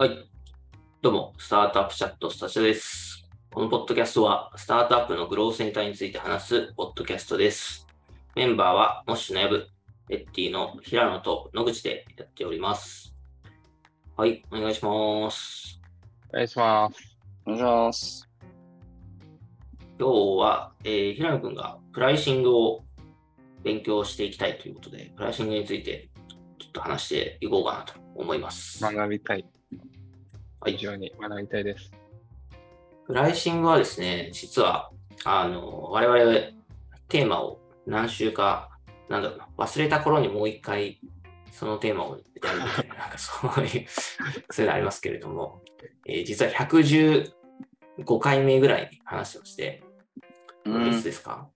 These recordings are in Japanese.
はい。どうも、スタートアップチャットスタジオです。このポッドキャストは、スタートアップのグロースネタについて話すポッドキャストです。メンバーは、モッシュのヤブ、エッティの平野と野口でやっております。はい、お願いします。お願いします。お願いします。今日は、えー平野くんがプライシングを勉強していきたいということで、プライシングについてちょっと話していこうかなと思います。学びたい。はい非常に学びたいです。プライシングはですね、実は、あの、我々、テーマを何週か、なんだろうな、忘れた頃にもう一回、そのテーマをやるみたいな、なんかそういう、そういうのありますけれども、えー実は115回目ぐらいに話してまして、これいつですか、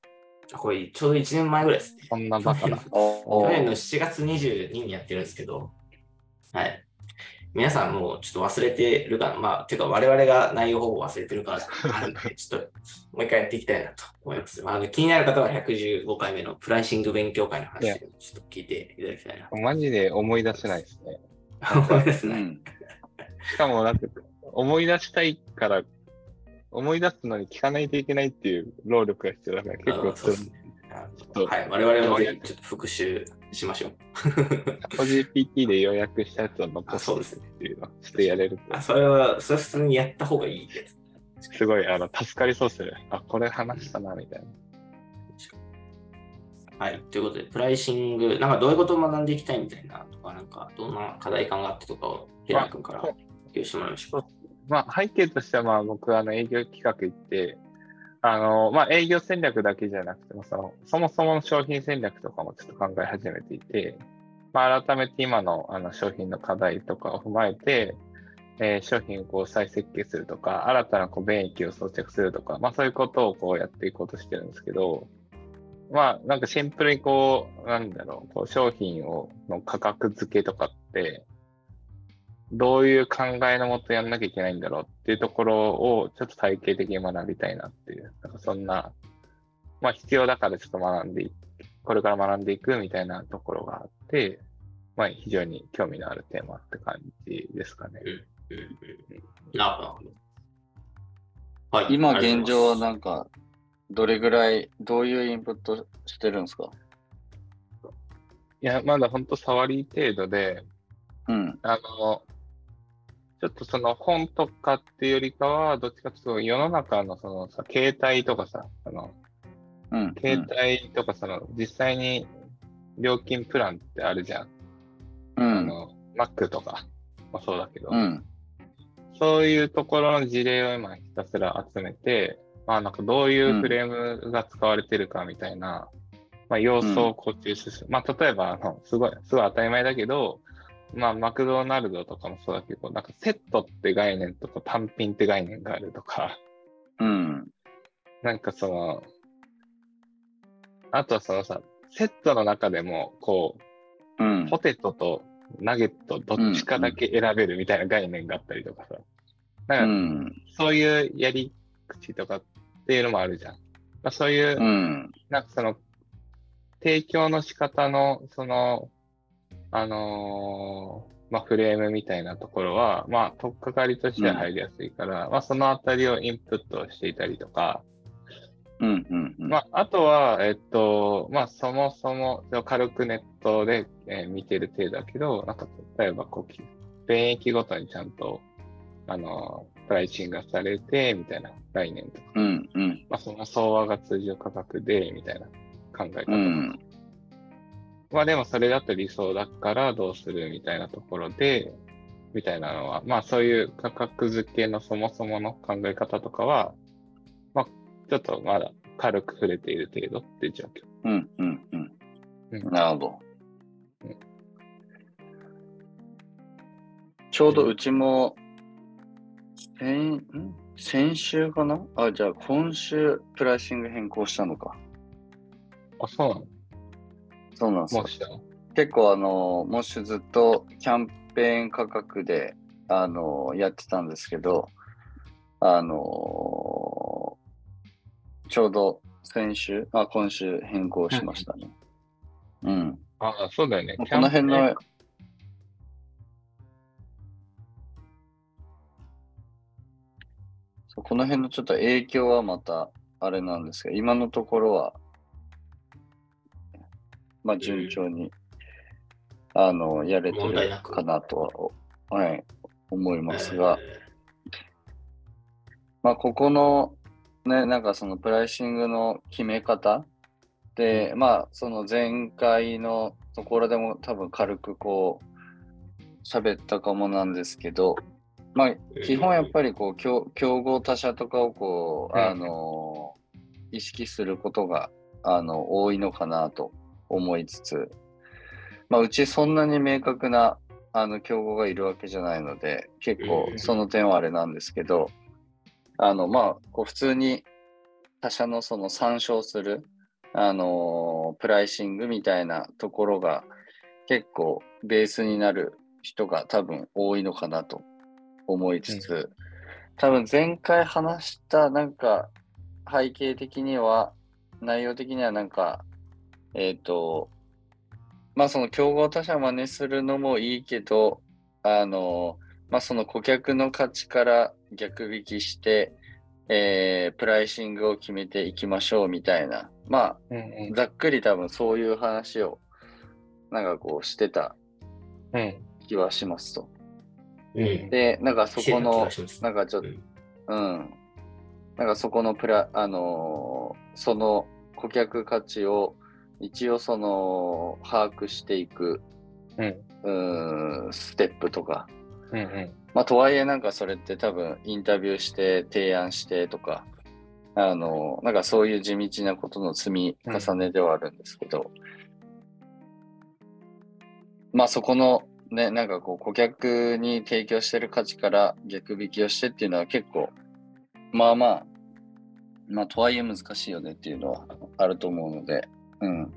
あこれちょうど1年前ぐらいですね。そんなバカな。お 去年の7月22日にやってるんですけど、はい。皆さんもうちょっと忘れてるかな。まあ、ていうか我々が内容ほぼ忘れてるから あるんで、ちょっともう一回やっていきたいなと思います。まあ、あの気になる方は115回目のプライシング勉強会の話をちょっと聞いていただきたいな。マジで思い出せないですね。思いですね。うん。しかも、なんか、思い出したいから、思い出すのに聞かないといけないっていう労力が必要だから、結構ねあちょっとはい。我々もぜひちょっと復習しましょう。GPT で予約したやつを残すすっていうのをしてやれるとあ、それは、それ普通にやった方がいいです。すごい、あの、助かりそうする。あ、これ話したな、みたいな。はい。ということで、プライシング、なんかどういうことを学んでいきたいみたいなとか、なんかどんな課題感があってとかを、平野君からまあ共有してもらいましょう。まあ、背景としては、まあ、僕はあの営業企画行って、あの、まあ、営業戦略だけじゃなくても、その、そもそもの商品戦略とかもちょっと考え始めていて、まあ、改めて今のあの商品の課題とかを踏まえて、えー商品をこう再設計するとか、新たなこう便益を装着するとか、まあ、そういうことをこうやっていこうとしてるんですけど、まあ、なんかシンプルにこう、なんだろう、こう商品をの価格付けとかって、どういう考えのもとやんなきゃいけないんだろうっていうところをちょっと体系的に学びたいなっていう、なんかそんな、まあ必要だからちょっと学んでいこれから学んでいくみたいなところがあって、まあ非常に興味のあるテーマって感じですかね。うんうんうんなるほど。はい。今現状はなんか、どれぐらい、どういうインプットしてるんですか？いや、まだ本当触り程度で、うん。あの、ちょっとその本とかっていうよりかは、どっちかというと世の中のそのさ、携帯とかさ、あの、うん。携帯とかその、実際に料金プランってあるじゃん。うん。あの、Mac とかもそうだけど、うん。そういうところの事例を今ひたすら集めて、まあなんかどういうフレームが使われてるかみたいな、まあ要素をこう抽出する。まあ例えば、あの、すごい、すごい当たり前だけど、まあマクドナルドとかもそうだけど、なんかセットって概念とか単品って概念があるとか、うん。なんかその、あとはそのさ、セットの中でも、こう、うん。ポテトとナゲットどっちかだけ選べるみたいな概念があったりとかさ。なんかうん。そういうやり口とかっていうのもあるじゃん。まあ、そういう、うん。なんかその、提供の仕方の、その、あのーまあ、フレームみたいなところは、まあ、とっかかりとしては入りやすいから、まあ、そのあたりをインプットしていたりとか、うん。うん。うん。まあ、あとは、えっと、まあ、そもそも、軽くネットで、えー見てる程度だけど、なんか、例えば、こう、便益ごとにちゃんと、あの、プライシングがされて、みたいな概念とか、うん。うん。まあ、その相和が通常価格で、みたいな考え方。うん。まあ、でもそれだと理想だからどうするみたいなところで、みたいなのは、まあ、そういう価格付けのそもそもの考え方とかは、まあ、ちょっとまだ軽く触れている程度っていう状況。うん。うん。うん。うんなるほどうん。ちょうどうちも、先、ん？先週かな？あ、じゃあ今週プライシング変更したのか。あ、そうなの？そうなんですよ結構あの、もしずっとキャンペーン価格で、あの、やってたんですけど、あの、ちょうど先週、あ、今週変更しましたね。うん。ああ、そうだよね。この辺のこの辺のちょっと影響はまたあれなんですが、今のところは、まあ順調に、あの、やれてるかなとは、はい、思いますが、まあ、ここの、ね、なんかそのプライシングの決め方で、まあ、その前回のところでも多分軽くこう、喋ったかもなんですけど、まあ、基本やっぱりこう、競競合他社とかをこう、うん。あの、意識することが、あの、多いのかなと思いつつ、まあ、うちそんなに明確な、あの、競合がいるわけじゃないので、結構うん。その点はあれなんですけど、あの、まあ、こう普通に他社のその参照する、あのープライシングみたいなところが結構ベースになる人が多分多いのかなと思いつつ、多分前回話したなんか背景的には、内容的にはなんか、えっ、と、まあその競合他社真似するのもいいけど、あの、まあその顧客の価値から逆引きして、えープライシングを決めていきましょうみたいな、まうんあざっくり多分そういう話をなんかこうしてたうん。うん。気はしますと。うん。で、なんかそこの、なんかかちょっと、うん。なんかそこのプラ、あのーその顧客価値を一応その把握していく、うん。うーん、ステップとか。うんうん。まあとはいえなんかそれって多分インタビューして提案してとか、あのーなんかそういう地道なことの積み重ねではあるんですけど、まあそこのね、なんかこう顧客に提供してる価値から逆引きをしてっていうのは結構、まあまあ、まあとはいえ難しいよねっていうのはあると思うので、うん。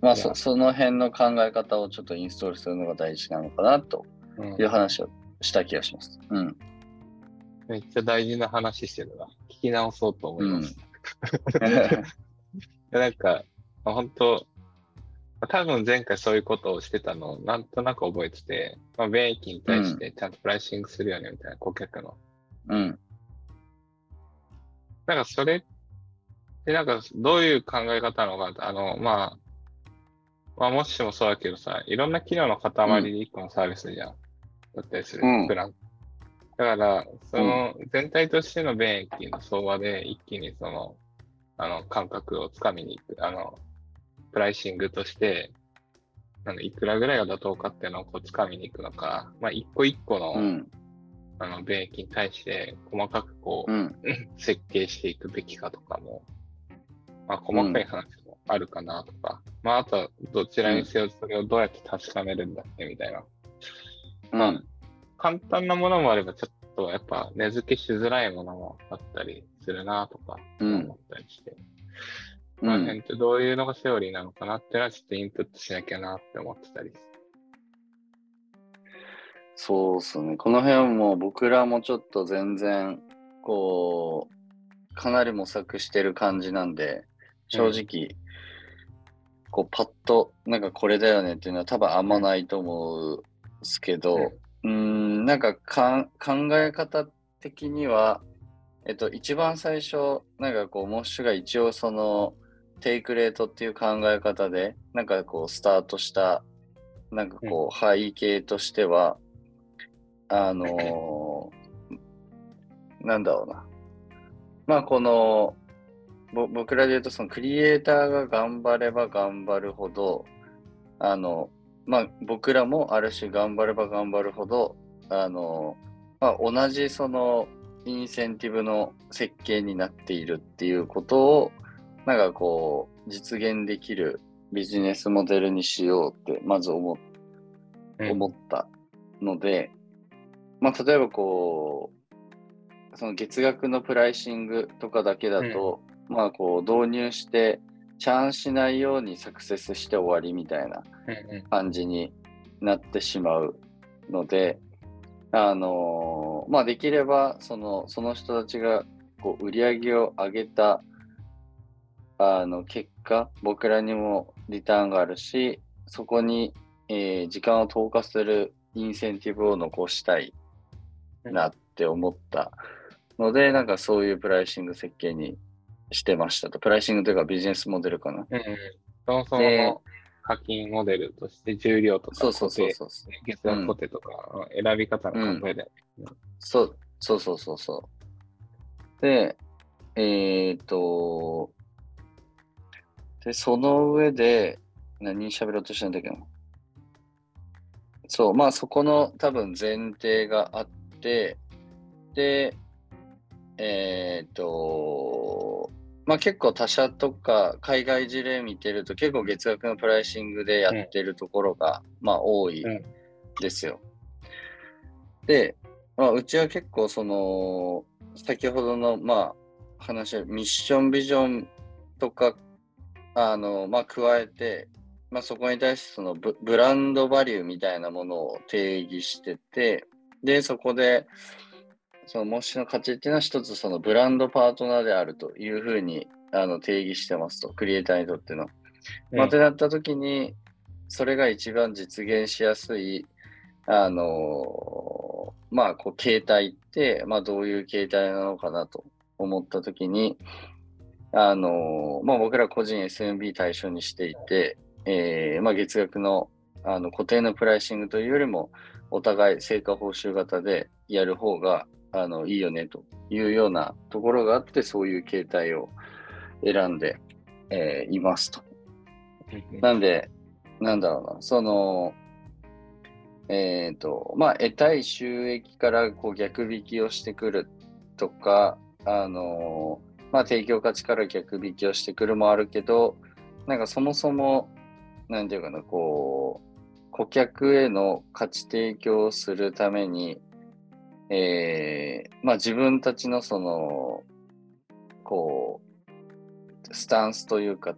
まあそその辺の考え方をちょっとインストールするのが大事なのかなとうんいう話をした気がします。うん。めっちゃ大事な話してるな。聞き直そうと思います。いやなんか、まあ本当、まあ多分前回そういうことをしてたのをなんとなく覚えてて、まあ、便益に対してちゃんとプライシングするよねみたいな顧客の。うん。なんかそれってなんかどういう考え方なのかあの、まあ、まあもしもそうだけどさ、いろんな機能の塊で一個のサービスじゃん。だったりする、うんプラン。だから、その全体としての便益の相和で一気にその、あの、感覚をつかみに行く、あの、プライシングとして、あのいくらぐらいが妥当かっていうのをこうつかみに行くのか、まあ一個一個の、うん。あの、便益に対して細かくこう、うん。設計していくべきかとかも、まあ、細かい話もあるかなとか、まあ、あとはどちらにせよそれをどうやって確かめるんだっけみたいな。うん。簡単なものもあれば、ちょっとやっぱ根付けしづらいものもあったりするなとかうん思ったりして、うん。まあ辺ってどういうのがセオリーなのかなってのはちょっとインプットしなきゃなって思ってたり。そうっすね。この辺も僕らもちょっと全然、こう、かなり模索してる感じなんで、正直、こう、パッと、なんかこれだよねっていうのは多分あんまないと思うんですけど、うーん、なんかかん考え方的には、えっと、一番最初、なんかこう、モッシュが一応その、テイクレートっていう考え方で、なんかこう、スタートした、なんかこう、背景としては、あのーなんだろうな。まあ、この、ぼ僕らで言うと、そのクリエイターが頑張れば頑張るほど、あの、まあ、僕らもある種頑張れば頑張るほど、あの、まあ、同じそのインセンティブの設計になっているっていうことを、なんかこう、実現できるビジネスモデルにしようって、まず思っうん。思ったので、まあ、例えばこう、その月額のプライシングとかだけだと、まあこう導入して、チャンしないようにサクセスして終わりみたいな感じになってしまうので、あのまあできればそのその人たちがこう売り上げを上げたあの結果、僕らにもリターンがあるし、そこに、えー時間を投下するインセンティブを残したいなって思ったので、なんかそういうプライシング設計にしてましたと。プライシングというかビジネスモデルかな。うんうん。そもそもでの課金モデルとして重量とかそうそうそうそう。月額固定とか選び方の考えで。そうそうそうそうそう。で、えっ、と、で、その上で、何喋ろうとしたんだっけな。そう、まあそこの多分前提があって、で、えっ、と、まあ結構他社とか海外事例見てると結構月額のプライシングでやってるところが、まあ多いうんですよ。で、まあ、うちは結構その、先ほどの、まあ、話、ミッションビジョンとか、あの、まあ、加えて、まあ、そこに対してそのブブランドバリューみたいなものを定義してて、で、そこで、その模試の価値っていうのは一つそのブランドパートナーであるというふうにあの定義してますと、クリエイターにとっての。まあ、ってなった時に、それが一番実現しやすい、あのーまあ、こう、形態って、まあ、どういう形態なのかなと思った時に、あのーまあ、僕ら個人 SMB 対象にしていて、えーまあ、月額のあの固定のプライシングというよりも、お互い成果報酬型でやる方があのいいよねというようなところがあって、そういう形態を選んで、えーいますと。うんなんで、なんだろうな、その、えっ、と、まあ、得たい収益からこう逆引きをしてくるとか、あの、まあ、提供価値から逆引きをしてくるもあるけど、なんかそもそも、なんていうかな、こう、顧客への価値提供をするために、えーまあ、自分たちのその、こう、スタンスというか、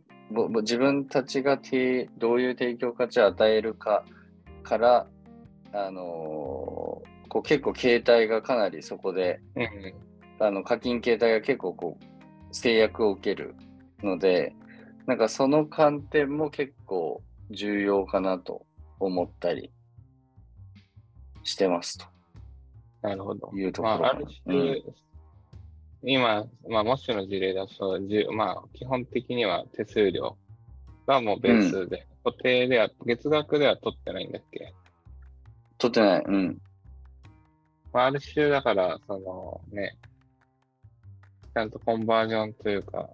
自分たちが提どういう提供価値を与えるかから、あのーこう結構形態がかなりそこで、あの課金形態が結構こう制約を受けるので、なんかその観点も結構重要かなと思ったりしてますとなるほど。いうところ。まあ、ある種、今、まあ、もしの事例だと、じゅまあ、基本的には手数料がもうベースで、固定では、月額では取ってないんだっけ？取ってない。うん。まあ、ある種だから、そのね、ちゃんとコンバージョンというか、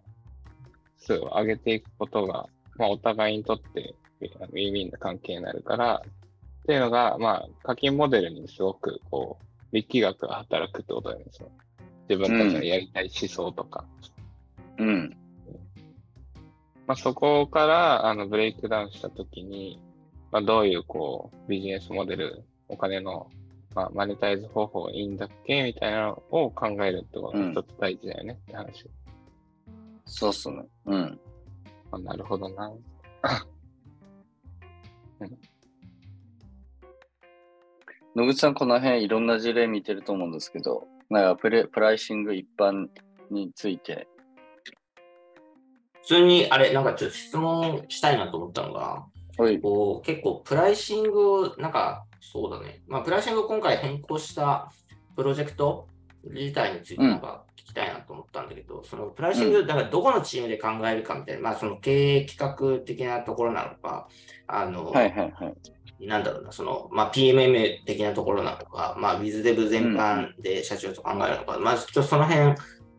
数を上げていくことが、まあ、お互いにとってウィンウィンな関係になるから、っていうのが、まあ、課金モデルにすごく、こう、力学が働くってことなんですよ。自分たちのやりたい思想とか。うん。まあ、そこから、あの、ブレイクダウンしたときに、まあ、どういう、こう、ビジネスモデル、お金の、まあ、マネタイズ方法がいいんだっけみたいなのを考えるってことが一つ大事だよねって話。そうっすね。うん。あなるほどな。野口さん、この辺いろんな事例見てると思うんですけど、なんかプレプライシング一般について、普通に、あれ、なんかちょっと質問したいなと思ったのが、はい。こう結構プライシングを、なんかそうだね、まあ、プライシングを今回変更したプロジェクト自体についてなんか聞きたいなと思ったんだけど、そのプライシング、だからどこのチームで考えるかみたいな、まあその経営企画的なところなのか、あの、はいはいはい。なんだろうな、その、まあ、PMM 的なところなのか、まあ、WizDev 全般で社長と考えるのか、まずちょっとその辺、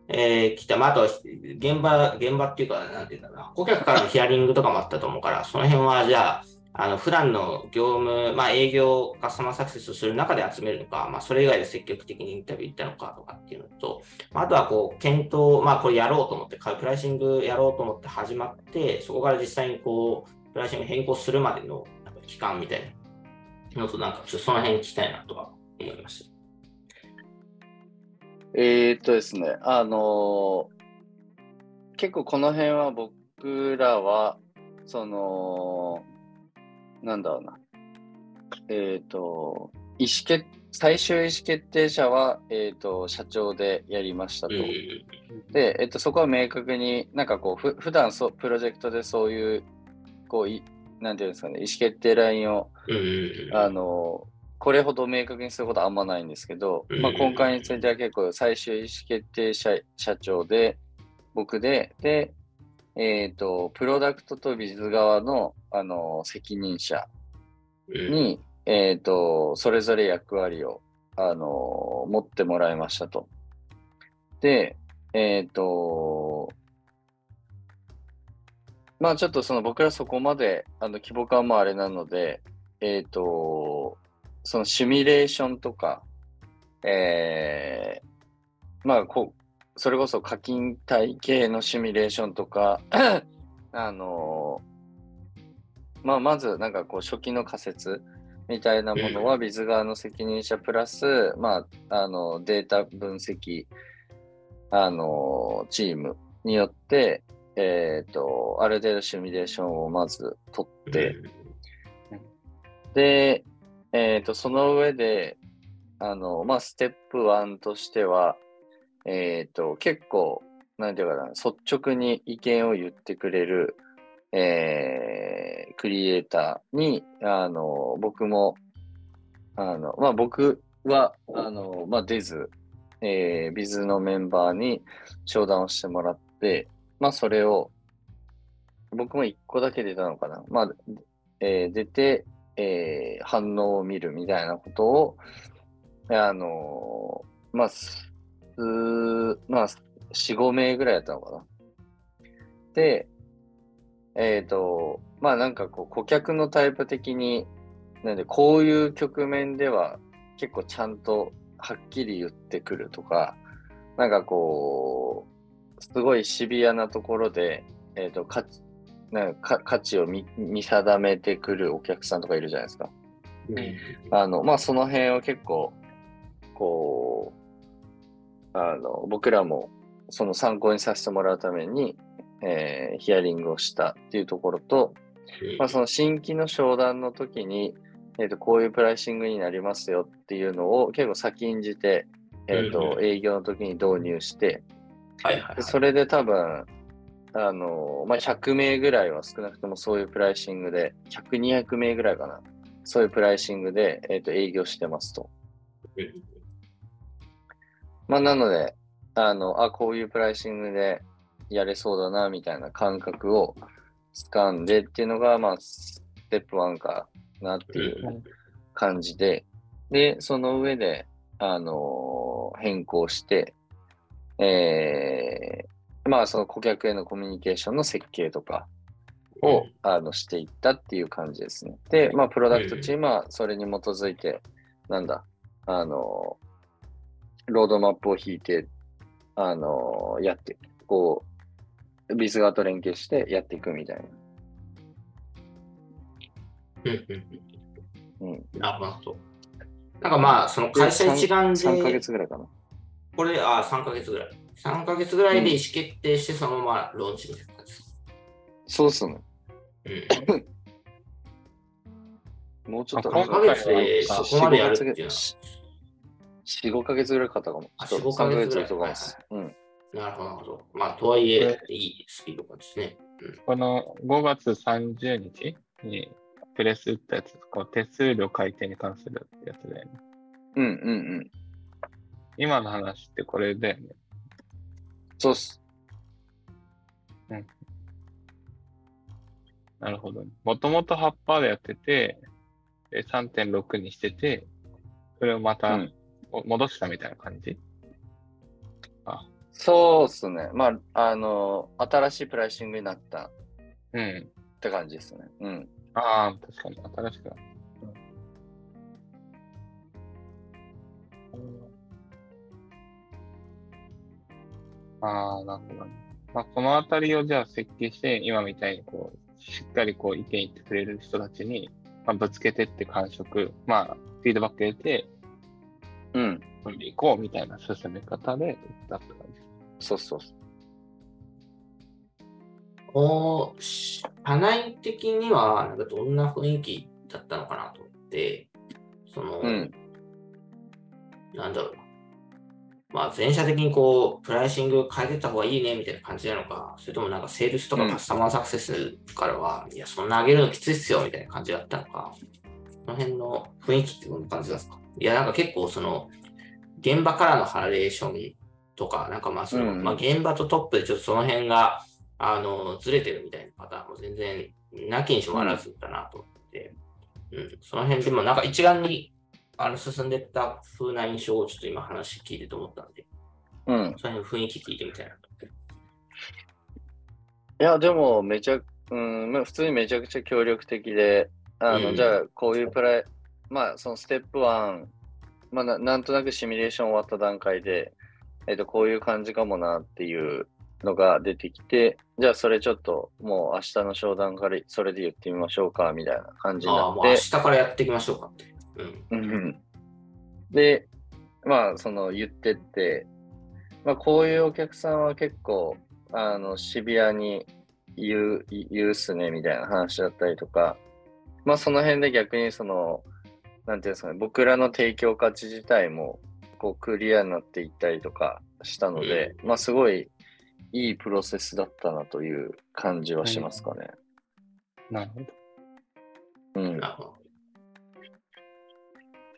えー、来た、まあ、あとは現場、現場っていうか、なんていうんだろうな、顧客からのヒアリングとかもあったと思うから、その辺はじゃあ、あの普段の業務、まあ、営業、カスタマーサクセスをする中で集めるのか、まあ、それ以外で積極的にインタビュー行ったのかとかっていうのと、まああとはこう検討、まあ、これやろうと思って、プライシングやろうと思って始まって、そこから実際にこう、プライシング変更するまでの期間みたいなのと、なんかちょっとその辺聞きたいなとは思いました。えー、っとですね、あのー結構この辺は僕らは、その、なんだろうな、えー、っと、意思決、最終意思決定者は、えー、っと、社長でやりましたと。うんで、えっと、そこは明確になんかこう、ふ普段そうプロジェクトでそういう、こうい、なんていうんですかね、意思決定ラインを、あの、これほど明確にすることはあんまないんですけど、うんまあ、今回については結構最終意思決定者社長で、僕で、で、えっ、と、プロダクトとビズ側の、あの、責任者うん。に、えっ、と、それぞれ役割を、あの、持ってもらいましたと。で、えっ、と、まあちょっとその僕らそこまであの規模感もあれなので、えっ、と、そのシミュレーションとか、えー、まあこう、それこそ課金体系のシミュレーションとか、あの、まあまずなんかこう初期の仮説みたいなものはビズ側の責任者プラス、まあ、あのデータ分析、あの、チームによって、えっ、と、ある程度シミュレーションをまず取って、で、えっ、と、その上で、あの、まあ、ステップ1としては、えっ、と、結構、なんていうかな、率直に意見を言ってくれる、えークリエイターに、あの、僕も、あの、まあ、僕は、あの、まあ、出ず、えービズのメンバーに商談をしてもらって、まあ、それを、僕も1個だけ出たのかな。まあ、えー出て、えー反応を見るみたいなことを、あのーまあ、すまあ、4、5名ぐらいやったのかな。で、えっ、と、まあなんかこう、顧客のタイプ的に、なんで、こういう局面では結構ちゃんとはっきり言ってくるとか、なんかこう、すごいシビアなところで、えっ、と、価値、なんか価値を見見定めてくるお客さんとかいるじゃないですか。あの、まあ、その辺を結構、こう、あの、僕らもその参考にさせてもらうために、えーヒアリングをしたっていうところと、まあ、その新規の商談の時に、えーと、こういうプライシングになりますよっていうのを結構先んじて、えーうんとうん。営業の時に導入して、はいはいでそれで多分、あの、まあ、100名ぐらいは少なくともそういうプライシングで、100、200名ぐらいかな。そういうプライシングで、えー、と営業してますと。うんまあ、なので、あの、あ、こういうプライシングでやれそうだな、みたいな感覚を掴んでっていうのが、まあ、ステップ1かなっていう感じで、で、その上で、あの変更して、えーまあ、その顧客へのコミュニケーションの設計とかを、あのしていったっていう感じですね。で、まあ、プロダクトチームはそれに基づいて、なんだ、あのロードマップを引いて、あのやって、こう、ビズ側と連携してやっていくみたいな。うんなるほど。なんかまあ、その会社一丸で、3ヶ月ぐらいかな。これ、あ、3ヶ月ぐらい。3ヶ月ぐらいで意思決定して、そのままローンチみたいな感じです。そうっすね。うん。もうちょっと。あ3ヶ月でそこまでやるっていうのは。4、5ヶ月ぐらいかかったかも。あちょっと4 5ヶ月ぐらい3とかです。うん。なるほど、なるほど。まあ、とはいえ、いいスピード感ですね。この5月30日にプレス打ったやつ、こう手数料改定に関するやつだよね。うんうんうん。今の話ってこれだよね。そうっす。なるほど、ね。もともと8%でやってて、で3.6にしてて、それをまたうんお戻したみたいな感じ、そうっすね。まあ、あの、新しいプライシングになったっうん。て感じですね。うん。ああ、確かに新しくなった。ああ、なるほどね。まあ、このあたりをじゃあ設計して、今みたいにこう、しっかりこう意見言ってくれる人たちに、まあ、ぶつけてって感触、まあ、フィードバック入れて、うん。これでいこうみたいな進め方で、だった感じ。そうそうそう。こう、し社内的には、なんかどんな雰囲気だったのかなと思って、その、うんなんだろうな。まあ、全社的にこう、プライシング変えてった方がいいねみたいな感じなのか、それともなんかセールスとかうん。カスタマーサクセスからは、いや、そんな上げるのきついっすよみたいな感じだったのか。この辺の雰囲気ってどんな感じですか？いや、なんか結構その、現場からのハレーションとか、なんかまあその、うんまあ現場とトップでちょっとその辺が、あの、ずれてるみたいなパターンも全然なきにしもあらずだなと思って、うん、その辺でもなんか一概にあの進んでった風な印象をちょっと今話聞いてて思ったんで、うん。その辺雰囲気聞いてみたいなと。いや、でも、めちゃ、うん、まあ普通にめちゃくちゃ協力的で、あの、うんじゃあ、こういうプライ、まあ、そのステップ1、まあな、なんとなくシミュレーション終わった段階で、えっと、こういう感じかもなっていうのが出てきて、じゃあ、それちょっと、もう明日の商談からそれで言ってみましょうか、みたいな感じにああ、なってもう明、日からやっていきましょうかって。うん。うんで、まあ、その言ってって、まあ、こういうお客さんは結構、あの、シビアに言う、言うっすね、みたいな話だったりとか、まあ、その辺で逆にその、なんていうんですかね、僕らの提供価値自体も、こう、クリアになっていったりとかしたので、まあ、すごいいいプロセスだったなという感じはしますかね。なるほど。うん。なるほど。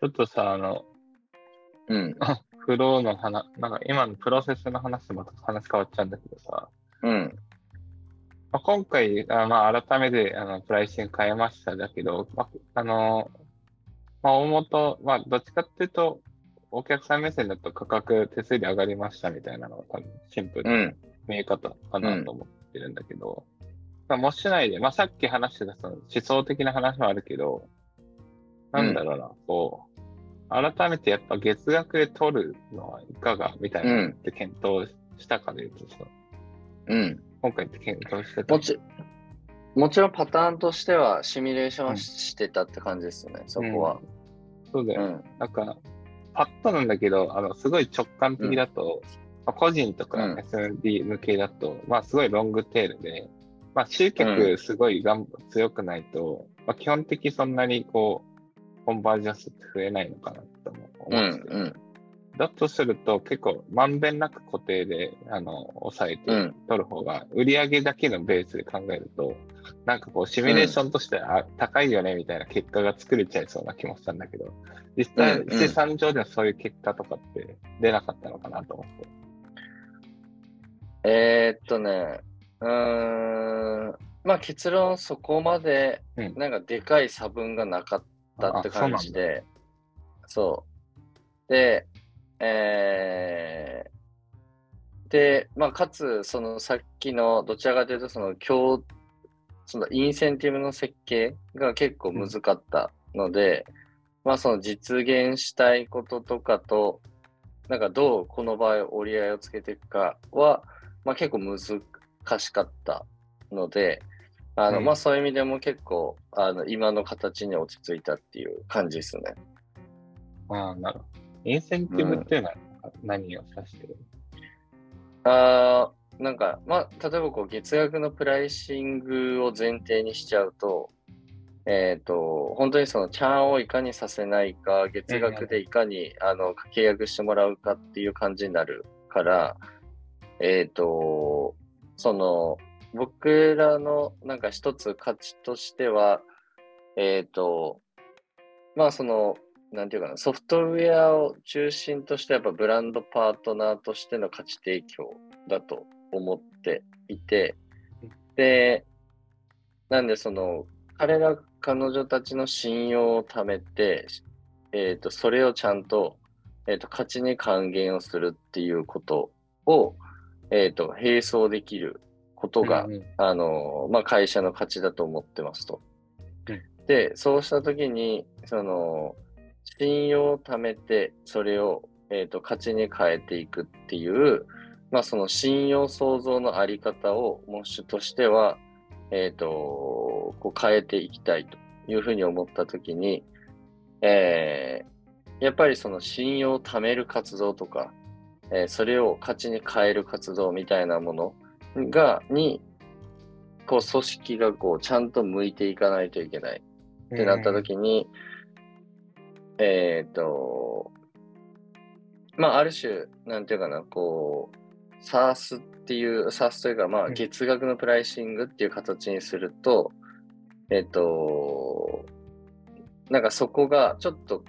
ちょっとさ、あの、うん。フローの話、なんか今のプロセスの話とまた話変わっちゃうんだけどさ、うん。まあ、今回、あまあ、改めてあのプライシング変えましただけど、まあ、あの、まあ、大元、まあ、どっちかっていうと、お客さん目線だと価格手数料上がりましたみたいなのが多分シンプルう。なん見え方かなと思ってるんだけど、まあ、もしないで、まあ、さっき話してたその思想的な話もあるけど、なんだろうな、こう、改めてやっぱ月額で取るのはいかがみたいなのって検討したかで言うとさ、うん。今回って検討してた。もちもちろんパターンとしてはシミュレーションはしてたって感じですよね、そこは。そうだよ、うん。なんか、パッとなんだけど、あの、すごい直感的だと、まあ、個人とかうん SMB 向けだと、まあ、すごいロングテールで、まあ、集客すごいがん、強くないと、まあ、基本的にそんなにこう、コンバージョン数って増えないのかなともう思ってて、ん。うん。だとすると、結構、まんべんなく固定で、あの、抑えてうん取る方が、売上だけのベースで考えると、なんかこう、シミュレーションとして、あ高いよね、みたいな結果が作れちゃいそうな気もしたんだけど、実際、うんうん資産上ではそういう結果とかって出なかったのかなと思って。えーっとね、うーん。まあ結論そこまでうんなんかでかい差分がなかったって感じで、そう。で、えー、で、まあかつそのさっきのどちらかというとその今日そのインセンティブの設計が結構難かったので、まあその実現したいこととかと、なんかどうこの場合折り合いをつけていくかは、まあ結構難しかったので、あの、うんまあそういう意味でも結構、あの、今の形に落ち着いたっていう感じですね。ああ、なるほど。インセンティブっていうのは何を指してる、あーなんか、まあ、例えばこう月額のプライシングを前提にしちゃうと、えっ、と、本当にそのチャーンをいかにさせないか、月額でいかに、あの契約してもらうかっていう感じになるから、えっ、と、その、僕らのなんか一つ価値としては、えっ、と、まあその、なんていうかな、ソフトウェアを中心としてやっぱブランドパートナーとしての価値提供だと思っていて、で、なんでその、彼ら、彼女たちの信用を貯めて、えっ、と、それをちゃんと、えっ、と、価値に還元をするっていうことを、えっ、と、並走できることが、うんうんあの、まあ、会社の価値だと思ってますと。うんで、そうしたときに、その、信用を貯めて、それを、えっ、と、価値に変えていくっていう、まあ、その信用創造のあり方を、モッシュとしては、えっ、と、こう変えていきたいというふうに思ったときに、えーやっぱりその信用を貯める活動とか、えーそれを価値に変える活動みたいなものが、に、こう組織がこうちゃんと向いていかないといけない。ってなった時に、えっ、と、まあ、ある種、なんていうかな、こう、SARS っていう、SARS というか、まあ、うん。月額のプライシングっていう形にすると、えっ、と、なんかそこがちょっと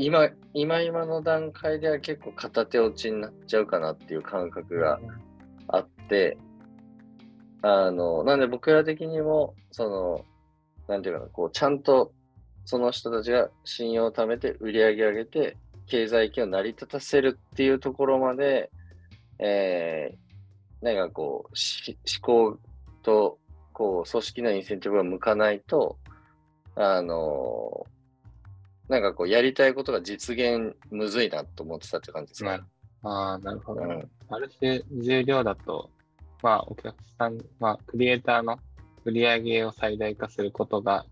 今、今今の段階では結構片手落ちになっちゃうかなっていう感覚があって、あの、なんで僕ら的にも、その、なんていうかな、こう、ちゃんとその人たちが信用を貯めて売り上げ上げて、経済圏を成り立たせるっていうところまで、えー、なんかこう、思考と、こう、組織のインセンティブが向かないと、あのなんかこう、やりたいことが実現むずいなと思ってたって感じですね。ああ、なるほど。うんある種、重量だと、まあ、お客さん、まあ、クリエイターの売り上げを最大化することが、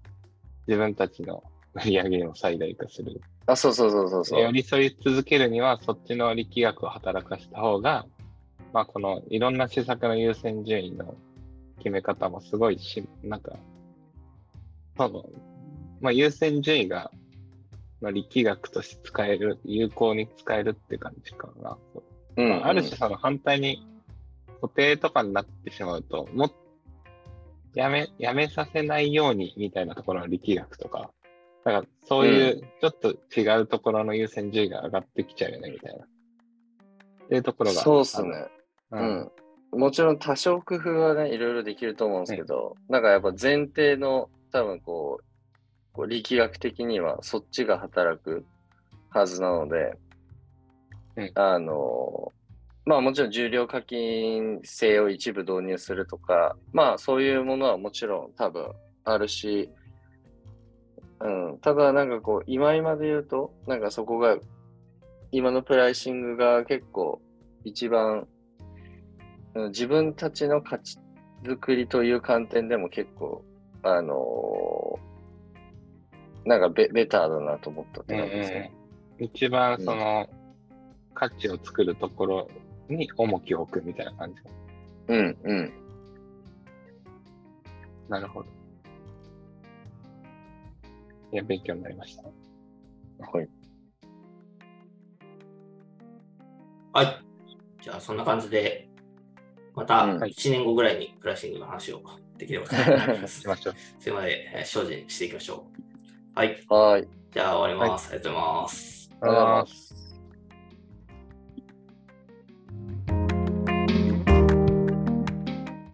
自分たちの売り上げを最大化する。あ、そうそうそうそうそう。寄り添い続けるには、そっちの力学を働かした方が、まあ、このいろんな施策の優先順位の決め方もすごいし、なんか、その、まあ、優先順位が、まあ、力学として使える、有効に使えるって感じかな。うんまあある種その反対に固定とかになってしまうと、もっやめ、やめさせないようにみたいなところの力学とか、だからそういうちょっと違うところの優先順位が上がってきちゃうよねみたいな。っていうところが。そうっすね。う。うんん。もちろん多少工夫はね、いろいろできると思うんですけど、なんかやっぱ前提の多分こう、こう力学的にはそっちが働くはずなので、うん。あの、まあもちろん重量課金制を一部導入するとか、まあそういうものはもちろん多分あるし、うん、ただなんかこう、今今で言うと、なんかそこが、今のプライシングが結構一番、うん自分たちの価値作りという観点でも結構、あのーなんかベベターだなと思ったってうん感じですね。一番その、価値を作るところに重きを置くみたいな感じ。うん、うん。なるほど。いや、勉強になりました。はい。はい。じゃあ、そんな感じで、またうん1年後ぐらいにプライシングの話をできればと思います。しましょう。それまでえー精進していきましょう。はい。はい。じゃあ終わります。ありがとうございます。ありがとうございます。